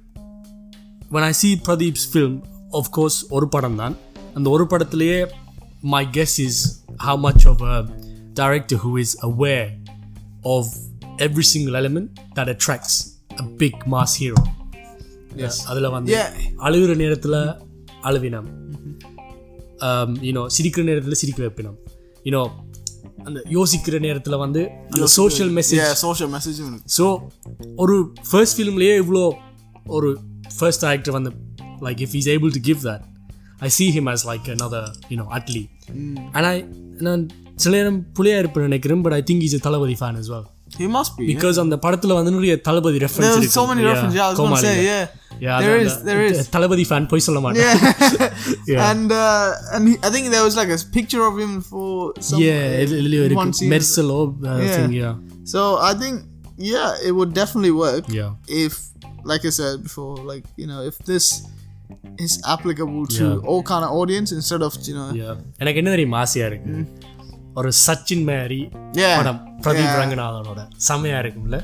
when I see Pradeep's film course ஒரு படம் தான். அந்த ஒரு படத்திலேயே my guess is how much of a director who is aware of every single element that attracts a big mass hero. அதில் வந்து. அழுகிற நேரத்தில் அழுவினம். யூனோ சிரிக்கிற நேரத்தில் சிரிக்க வைப்பினம். யூனோ அந்த யோசிக்கிற நேரத்தில் வந்து அந்த சோஷியல் மெசேஜ் message இருக்கு. ஸோ ஒரு ஃபர்ஸ்ட் ஃபிலிம்லேயே இவ்வளோ ஒரு ஃபர்ஸ்ட் ஆக்டர் வந்து like if is able to give that I see him as like another you know Atlee ஆனால் நான் சில நேரம் புளியா இருப்பேன் நினைக்கிறேன் but I think is a Thalapathy fan as well. He must be. Because அந்த படத்துல வந்து நிறைய தளபதி ரெஃபரன்ஸ் There's இருக்கு so many references. Yeah, I was gonna say, yeah. There is, there is. Thalapathy fan போய் சொல்ல மாட்டேன் Yeah. And uh, and he, I think there was like a picture of him for some yeah இதுலயும் one இருக்கு scene. மெர்சலோ Yeah. thing yeah So I think yeah, it would definitely work yeah if, like I said before, like you know, if this is applicable to Yeah. all kind of audience instead of you know, yeah எனக்கு என்ன தெரியும் ஆசையா இருக்கு ஒரு சச்சின் மேரி படம். பிரதீப் ரங்கநாதனோட. செமையா இருக்கும்ல.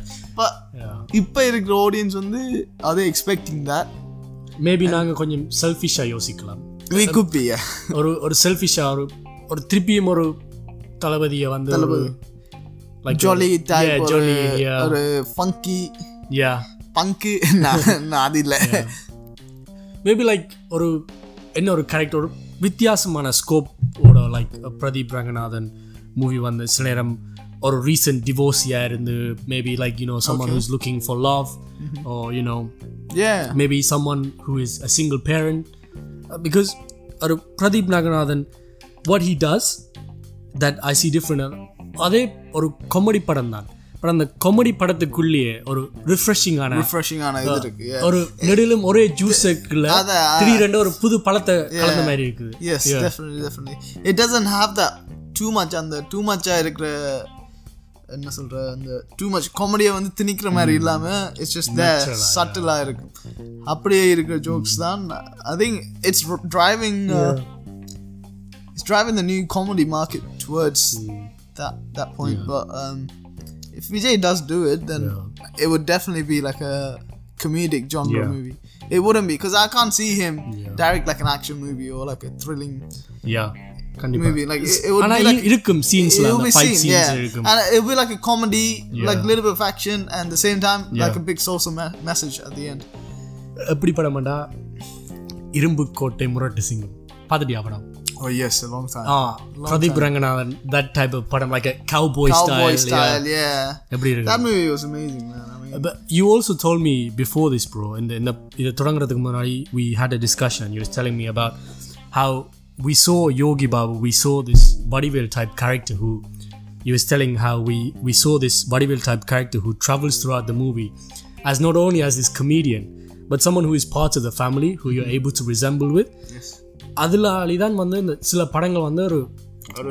இப்போ இருக்கிற ஆடியன்ஸ் வந்து அதே எக்ஸ்பெக்டிங் தட் மேபி நாங்கள் கொஞ்சம் செல்ஃபிஷாக யோசிக்கலாம். ஒரு ஒரு செல்ஃபிஷாக ஒரு ஒரு திருப்பியும் ஒரு தளபதியை வந்து லைக் ஜாலி ஒரு ஃபங்கி யா பங்கு நான் அது இல்லை. மேபி லைக் ஒரு என்ன ஒரு கேரக்டர் வித்தியாசமான ஸ்கோப் ஓட like Pradeep Ranganathan movie one the சிலேரம் or a recent divorcee and the, maybe like you know someone okay. who's looking for love mm-hmm. or you know yeah maybe someone who is a single parent uh, because uh, pradeep ranganathan what he does that i see different are they or comedy தான் but அந்த comedy படத்துக்குள்ளேயே ஒரு ரிஃப்ரெஷிங்கான refreshing ஆன இது இருக்கு yeah. ஒரு நெடிலும் ஒரே ஜூஸுக்குள்ள அதான். திடீரென்று ஒரு புது பழத்தை கலந்த மாதிரி இருக்குது. Yes definitely definitely. It doesn't have that too much அந்த too much ஆ இருக்கிற என்ன சொல்ற அந்த டூ மச் காமெடியை வந்து திணிக்கிற மாதிரி இல்லாம இட்ஸ் ஜஸ்ட் சட்டிலா இருக்கு. அப்படியே இருக்கிற ஜோக்ஸ் தான். I think it's driving it's driving the new comedy market towards that that point but um if Vijay does do it then it would definitely be like a comedic genre Yeah. movie it wouldn't be because I can't see him Yeah. direct like an action movie or like a thrilling யா கண்டிப்பா movie like it, it would ஆனா be like இ- இருக்கும் சீன்ஸ்ல it'll அந்த be fight seen, scenes yeah. இருக்கும் And it'll be like a comedy, Yeah. like a little bit of action, and at the same time, like Yeah. a big social me- message at the end. எப்படி படமாண்டா இரும்பு கோட்டை முரட்டு சிங்கம் பார்த்துட்டியா படம் Oh yes, a long time. Ah, long Pradeep Ranganathan, that type of padam, like a cowboy, cowboy style. style, yeah. yeah. That movie was amazing, man. But you also told me before this, bro, and in the Thurangarathuku Munadi, we had a discussion. You were telling me about how we saw Yogi Babu, we saw this bodybuilder type character who you was telling how we we saw this bodybuilder type character who travels throughout the movie as not only as this comedian but someone who is part of the family who you're able to resemble with yes. அதுலாலி தான் வந்து இந்த சில படங்கள் வந்து ஒரு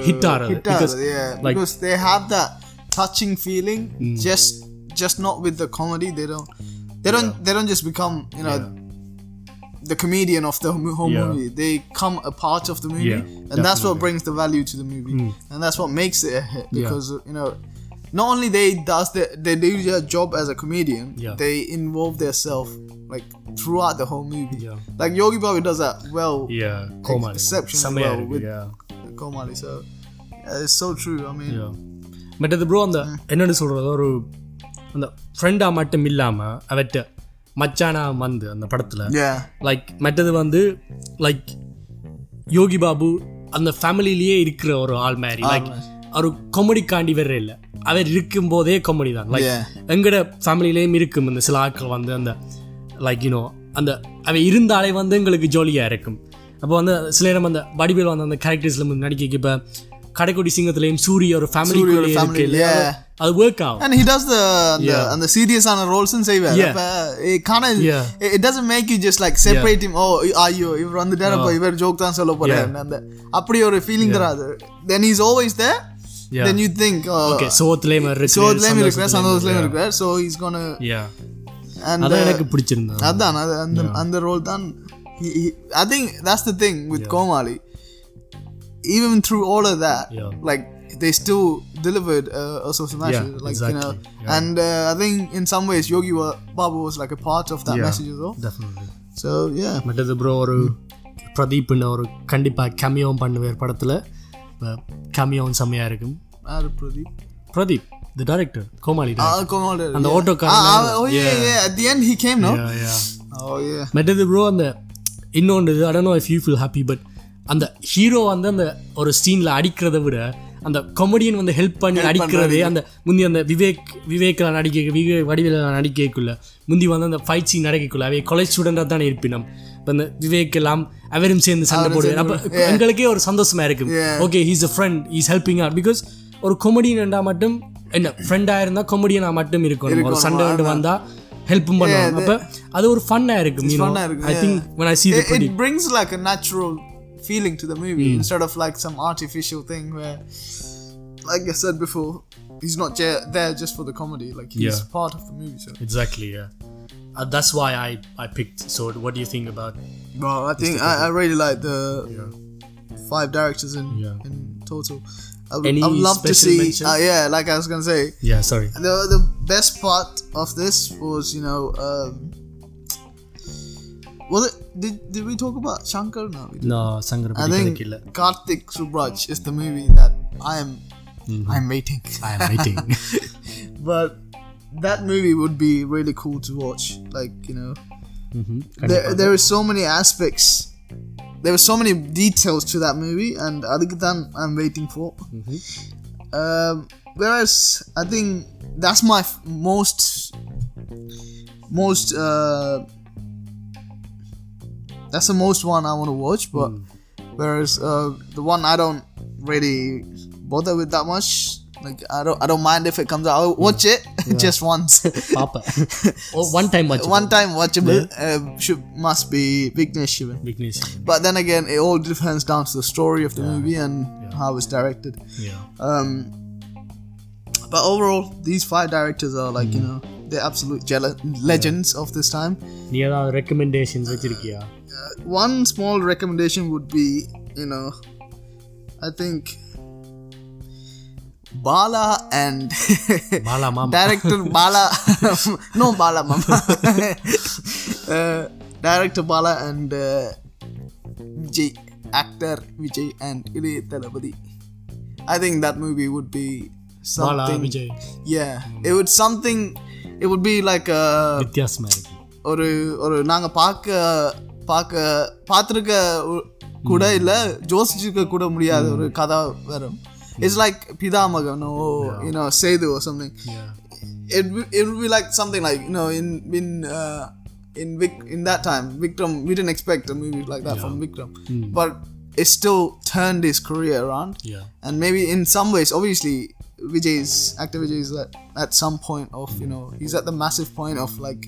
hit ஆகிறது Hit because out, yeah, like- because they have that touching feeling. Just, just not with the comedy. They don't, they don't, they don't just become, you know, the comedian of the mo- whole Yeah. movie. They come a part of the movie, Yeah, and that's what brings the value to the movie, and that's what makes it a hit. Because you know, not only they does the, they do their job as a comedian, Yeah. they involve themselves like throughout the whole movie. Yeah. Like Yogi Babu does that well, yeah Comali exceptionally செமையா well இருக்கு with yeah Komali. So yeah, it's so true. I mean, மற்றது bro அந்த என்னன்னு சொல்றது ஒரு அந்த ஃப்ரெண்டா மட்டும் இல்லாம அவட்ட மச்சானா வந்து அந்த படத்துல yeah, லைக் மற்றது வந்து லைக் யோகி பாபு அந்த ஃபேமிலிலேயே இருக்கிற ஒரு ஆள் மாதிரி லைக் ஒரு காமெடிக்காண்டி வேற இல்லை. அவர் இருக்கும் போதே காமெடி தான் லைக். எங்கட ஃபேமிலிலேயும் இருக்கும். இந்த சில ஆட்கள் வந்து அந்த லைக் யூனோ அந்த அவ இருந்தாலே வந்து எங்களுக்கு ஜாலியாக இருக்கும். அப்போ வந்து சில நேரம் அந்த வடிவேல் வந்து அந்த கேரக்டர்ஸில் நடிக்க இப்போ கடைக்குடி சிங்கத்திலையும் சூரிய ஒரு ஃபேமிலி இருக்கு. இல்லையா. அது ஒர்க் ஆகும். And say well. Yeah. It kind of Yeah. it, it doesn't make you just like separate him. Oh, are you இவர் வந்துட்டாரு அப்ப இவர் ஜோக் தான் சொல்ல போறாரு. அந்த அப்படி ஒரு ஃபீலிங் தராது. Then he's always there. then you think uh, okay so what lame regret so what lame regret so what lame regret so he's gonna yeah. And அதான் எனக்கு பிடிச்சிருந்தது அதான் அந்த i think that's the thing with yeah. komali. Even through all of that like they still delivered uh, a social message like you know. and uh, i think in some ways yogi babu was like a part of that message as well. definitely. So yeah. Bro பிரதீப்னு ஒரு கண்டிப்பாக கம்மியாகவும் பண்ணுவார் படத்தில் இப்போ கம்மியாகவும் செம்மையாக இருக்கும் Aru Pradeep. Pradeep the director Comali அந்த Ah, ah, oh yeah, yeah. at the end he came no? Yeah, yeah. oh bro அந்த இன்னொன்று I don't know if you feel happy but அந்த ஹீரோ வந்து அந்த ஒரு சீனில் அடிக்கிறத விட அந்த காமெடியன் வந்து ஹெல்ப் பண்ணி அடிக்கிறதே அந்த முந்தி அந்த விவேக் விவேக்கில் நடிக்க விவேக் வடிவில் நடிக்கக்குள்ள முந்தி வந்து அந்த ஃபைட் சீன் நடக்கக்குள்ள அவை கொலை ஸ்டூடெண்டாக தானே இருப்பினம். இப்போ அந்த விவேக் எல்லாம் அவரும் சேர்ந்து சண்டை போடுவேன் அப்போ எங்களுக்கே ஒரு சந்தோஷமா இருக்கும் okay he's a friend is helping out because ஒரு கொமெடியன் மட்டும் என்ன ஃப்ரெண்டாக இருந்தால் கொமெடியனா மட்டும் இருக்கணும் ஒரு சண்டை வந்து வந்தால் ஹெல்ப்பும் பண்ணுவாங்க அப்போ அது ஒரு ஃபன்னாக இருக்கும் fun ஆ இருக்கும், I think when I see the it, it brings like a natural feeling to the movie instead of like some artificial thing where like i said before he's not ja- there just for the comedy like he's Yeah. part of the movie so exactly yeah uh, that's why I I picked so what do you think about well i think I, I really like the five directors in Yeah. in total. I would, I would love to see. Uh, yeah, like I was gonna say. Yeah, sorry. The the best part of this was you know. Um, was it did, did we talk about Shankar? No, no Shankar. I think Karthik Subbaraj is the movie that I am mm-hmm. I'm waiting. I am waiting. but that movie would be really cool to watch. Like you know, mm-hmm. there, there are so many aspects there were so many details to that movie, and Adikitan I'm waiting for. Um, whereas I think that's my f- most most uh, that's the most one I want to watch. But whereas uh, the one I don't really bother with that much. Like I don't I don't mind if it comes out. I'll watch yeah. it yeah. just once. Papa. Oh, one time watchable. One time watchable yeah. uh, should must be Vignesh Shivan. Vignesh But then again, it all depends down to the story of the movie and how it's directed. Yeah. Um. But overall, these five directors are like mm. you mm-hmm. know they're absolute gel- legends of this time. Yeah, recommendations. Uh, one small recommendation would be you know, I think Bala and Bala மாமா director Bala, no Bala Mama, uh, director Bala and uh, Vijay, actor Vijay and Ilay Talapati. I think that movie would be Bala something. Vijay Yeah, it would something. It would be like a வித்தியாசமா இருக்கு ஒரு ஒரு நாங்க பார்க்க பார்க்க பார்த்துருக்க கூட இல்ல ஜோசிச்சிருக்க கூட முடியாத ஒரு கதை வரும் It's like Pidamagano or yeah. you know Sethu or something. Yeah. It it would be like something like you know in in. Uh, in Vic, in that time, Vikram, we didn't expect a movie like that yeah. from Vikram, mm. but it still turned his career around. Yeah. And maybe in some ways, obviously, Vijay's actor Vijay is at, at some point of you know he's at the massive point of like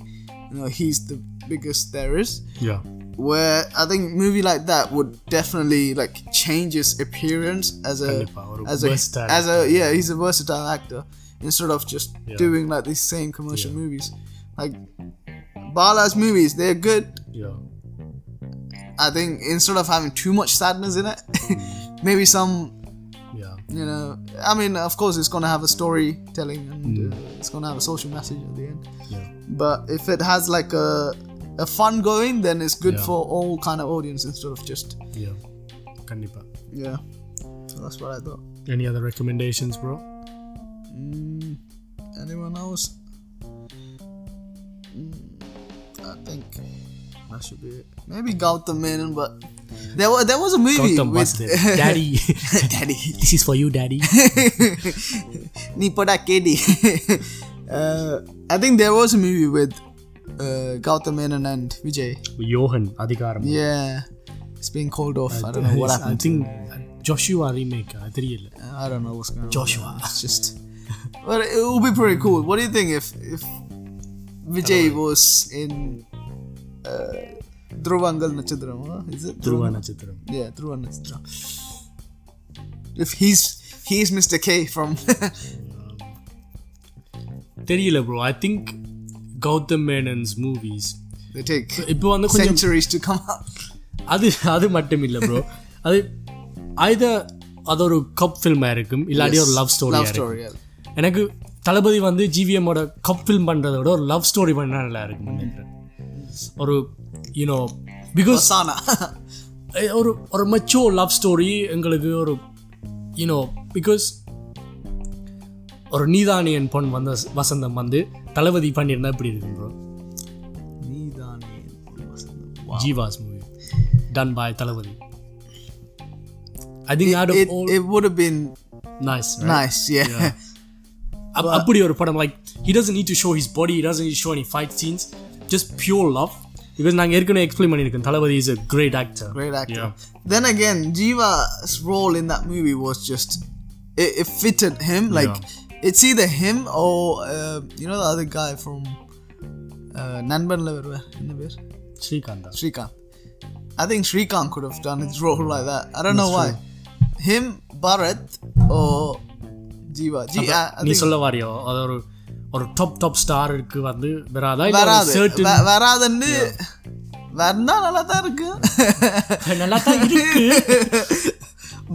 you know he's the biggest there is. Yeah where I think movie like that would definitely like change his appearance as a as a as a yeah he's a versatile actor instead of just yeah. doing like these same commercial yeah. movies. Like Bala's movies they're good. Yeah. I think instead of having too much sadness in it maybe some yeah. you know I mean of course it's gonna have a storytelling and mm. uh, it's gonna have a social message at the end. Yeah. But if it has like a a fun going, then it's good yeah. for all kind of audience instead of just yeah, kandipa. Yeah, so that's what I thought. Any other recommendations, bro? Mm, anyone else? Mm, I think that should be it. Maybe Gautam Menon, but there was there was a movie Gautam with Daddy. daddy, this is for you, Daddy. Nipada KD. Uh, I think there was a movie with Gautam Menon and Vijay. யோகன் அதிகாரம் Yeah, it's being called off. I don't know what I happened. think Joshua remake தெரியல I don't know what's going on. Joshua. It's just, but it will be pretty cool. What do you think if if Vijay was in uh, Dhruvangal Nachitram? Huh? Is it? Dhruva நட்சத்திரம் Yeah, Dhruva Nachitram. If he's he's Mr. K from தெரியல bro I think Gautham Menon's movies they take இப்போ வந்து கொஞ்சம். அது அது மட்டும் இல்லை bro அது either அது ஒரு கப் ஃபில்மாக இருக்கும் இல்லாட்டி ஒரு லவ். Yeah. எனக்கு தளபதி வந்து ஜிவிஎம்மோட கப் ஃபில்ம் பண்ணுறத விட ஒரு லவ் ஸ்டோரி பண்ணா நல்லா இருக்கும் நினைக்கிறேன் ஒரு யூனோ பிகாஸ். ஒரு ஒரு மச்சோ லவ் ஸ்டோரி எங்களுக்கு ஒரு யூனோ பிகாஸ் ஒரு நீதானியன் பொன் வந்த வசந்தம் வந்து தளபதி பண்ணியிருந்தா இப்படி இருக்கும் bro Jeeva's movie done by Thalapathy I think it, it would have been nice nice. Yeah. அப்- அப்படி ஒரு படம் like he doesn't need to show his body he doesn't need to show any fight scenes just pure love because நாங்க ஏற்கனவே explain பண்ணியிருக்கோம் தளபதி is a great actor Great actor. Yeah. Then again, Jiva's role in that movie was just it, it fitted him. Like It's either him or uh, you know the other guy from uh, Nanban Lever in the bit ஸ்ரீகாந்தா Srikant. I think Srikant could have done his role like that. I don't know why. Him, Bharat, or Jiva. Ji- I, I நீ சொல்ல வாரியோ அது ஒரு ஒரு top top ஸ்டாருக்கு வந்து வராதா வராது வராதுன்னு வந்தா நல்லா தான் இருக்கு நல்லா தான் இருக்கு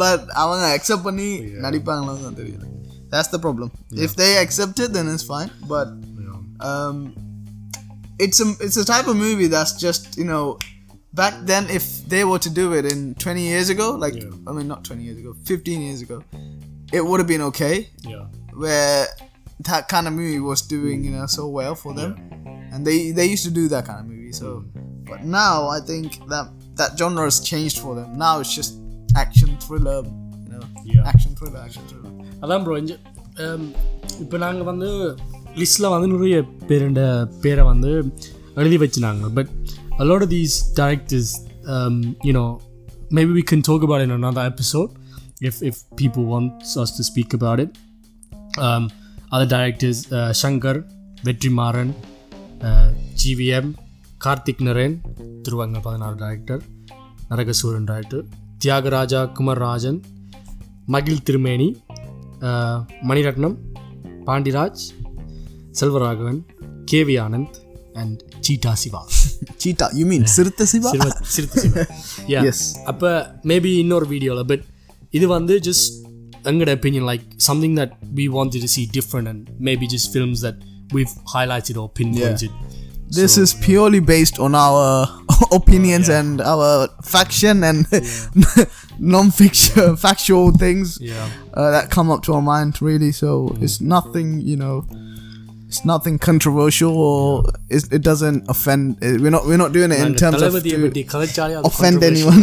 பட் அவங்க அக்செப்ட் பண்ணி நடிப்பாங்களான்னு தான் தெரியல that's the problem. If they accept it then it's fine but um, it's a it's a type of movie that's just you know back then if they were to do it in 20 years ago like i mean not 20 years ago 15 years ago it would have been okay. Yeah. where that kind of movie was doing you know so well for them. And they they used to do that kind of movie so. But now i think that that genre has changed for them. Now it's just action thriller you know Yeah. action thriller action thriller அதான் bro இஞ்சு இப்போ நாங்கள் வந்து லிஸ்ட்டில் வந்து நிறைய பேருண்ட பேரை வந்து எழுதி வச்சுனாங்க but a lot of these directors you know maybe we can talk about in another episode if if people wants us to speak about it um, other directors uh, shankar Vetrimaaran GVM Karthik Naren திருவங்க பதினாறு director Naragasooran director Thiagaraja குமர்ராஜன் மகிழ் Thirumeni Mani Ratnam Pandiraj Selvaraghavan KV Anand and cheetah Siva cheetah you mean sirtha siva சிறுவ Siruthai Siva Yeah. Yes. அப்போ maybe இன்னொரு வீடியோவில் but இது வந்து just எங்களோட opinion like something that we wanted to see different and maybe just films that we've highlighted or pinpointed this is purely based on our opinions and our faction and non-fiction factual things yeah uh, that come up to our mind really so it's nothing you know it's nothing controversial or it, it doesn't offend it, we're not we're not doing it in terms of தளபதியை to பற்றி கதைச்சாலே அது offend controversial. anyone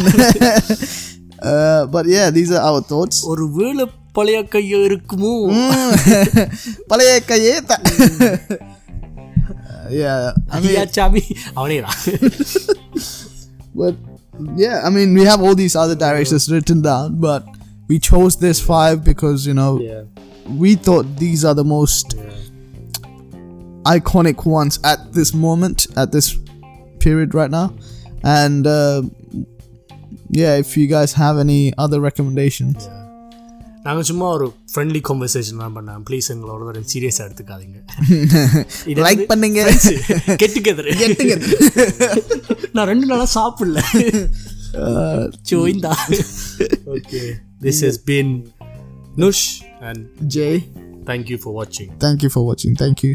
uh, but yeah these are our thoughts ஒரு வேளை பழைய கையோ இருக்குமோ பழைய கையே த- Uh, yeah. I mean, yeah, chabi. but yeah, I mean, we have all these other directions written down, but we chose this five because you know yeah. we thought these are the most yeah. iconic ones at this moment, at this period right now, and uh, yeah, if you guys have any other recommendations. Yeah நாங்கள் சும்மா ஒரு friendly conversation தான் பண்ணேன் please எங்களோட ஒரு சீரியஸாக எடுத்துக்காதீங்க வந்து பண்ணுங்க. together. நான் ரெண்டு நாளாக சாப்பிடல சோய்ந்தா okay this has been நுஷ் and Jay, thank you for வாட்சிங் thank you for watching. Thank you.